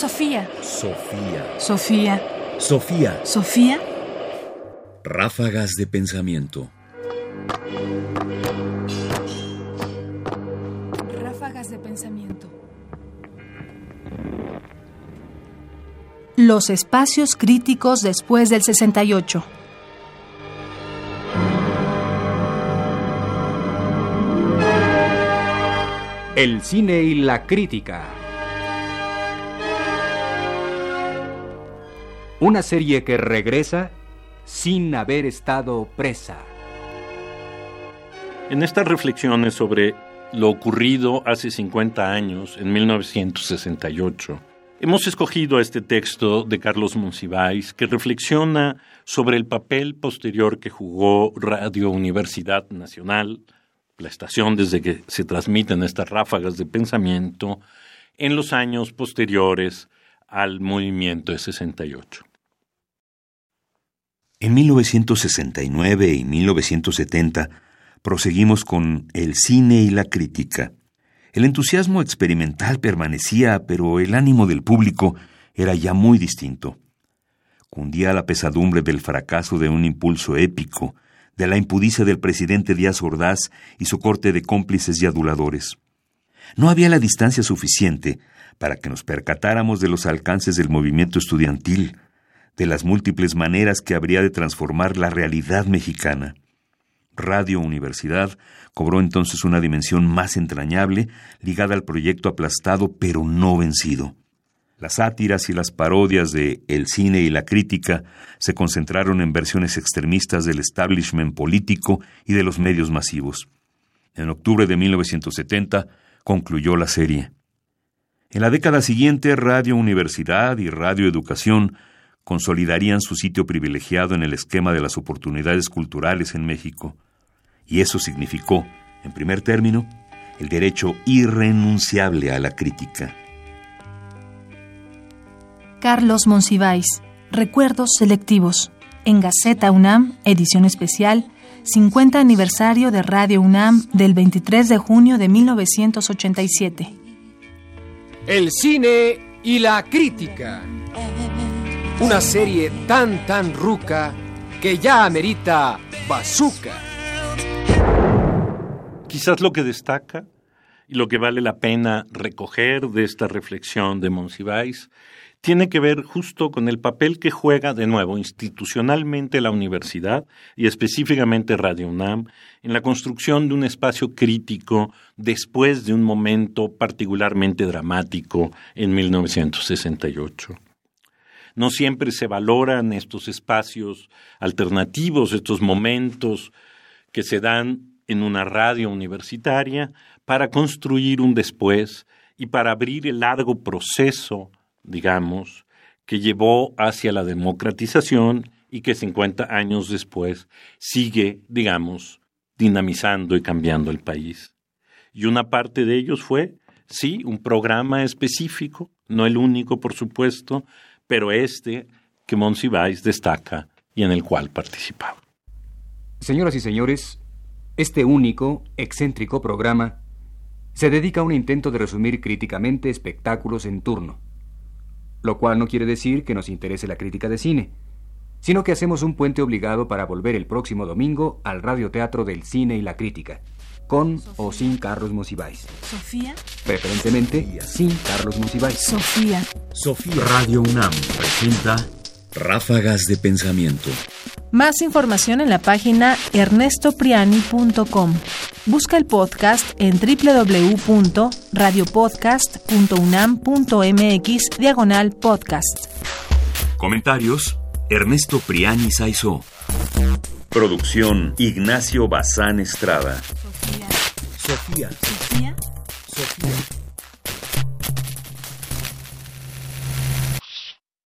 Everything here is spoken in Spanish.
Sofía. Sofía. Sofía. Sofía. Sofía. Ráfagas de pensamiento. Ráfagas de pensamiento. Los espacios críticos después del 68. El cine y la crítica. Una serie que regresa sin haber estado presa. En estas reflexiones sobre lo ocurrido hace 50 años, en 1968, hemos escogido este texto de Carlos Monsiváis que reflexiona sobre el papel posterior que jugó Radio Universidad Nacional, la estación desde que se transmiten estas ráfagas de pensamiento, en los años posteriores al movimiento de 68. En 1969 y 1970 proseguimos con el cine y la crítica. El entusiasmo experimental permanecía, pero el ánimo del público era ya muy distinto. Cundía la pesadumbre del fracaso de un impulso épico, de la impudicia del presidente Díaz Ordaz y su corte de cómplices y aduladores. No había la distancia suficiente para que nos percatáramos de los alcances del movimiento estudiantil, de las múltiples maneras que habría de transformar la realidad mexicana. Radio Universidad cobró entonces una dimensión más entrañable, ligada al proyecto aplastado pero no vencido. Las sátiras y las parodias de El cine y la crítica se concentraron en versiones extremistas del establishment político y de los medios masivos. En octubre de 1970 concluyó la serie. En la década siguiente, Radio Universidad y Radio Educación consolidarían su sitio privilegiado en el esquema de las oportunidades culturales en México. Y eso significó, en primer término, el derecho irrenunciable a la crítica. Carlos Monsiváis. Recuerdos selectivos. En Gaceta UNAM, edición especial, 50 aniversario de Radio UNAM del 23 de junio de 1987. El cine y la crítica. Una serie tan tan ruca que ya amerita bazooka. Quizás lo que destaca y lo que vale la pena recoger de esta reflexión de Monsiváis tiene que ver justo con el papel que juega de nuevo institucionalmente la universidad y específicamente Radio UNAM en la construcción de un espacio crítico después de un momento particularmente dramático en 1968. No siempre se valoran estos espacios alternativos, estos momentos que se dan en una radio universitaria para construir un después y para abrir el largo proceso digamos, que llevó hacia la democratización y que 50 años después sigue, digamos, dinamizando y cambiando el país. Y una parte de ellos fue, sí, un programa específico, no el único, por supuesto, pero este que Monsiváis destaca y en el cual participaba. Señoras y señores, este único, excéntrico programa se dedica a un intento de resumir críticamente espectáculos en turno lo cual no quiere decir que nos interese la crítica de cine, sino que hacemos un puente obligado para volver el próximo domingo al radioteatro del cine y la crítica, con o sin Carlos Monsiváis. Sofía. Preferentemente sin Carlos Monsiváis. Sofía. Sofía. Radio UNAM presenta Ráfagas de pensamiento. Más información en la página ernestopriani.com. Busca el podcast en www.radiopodcast.unam.mx diagonal podcast. Comentarios: Ernesto Priani Saizó. Producción: Ignacio Bazán Estrada. Sofía. Sofía. Sofía.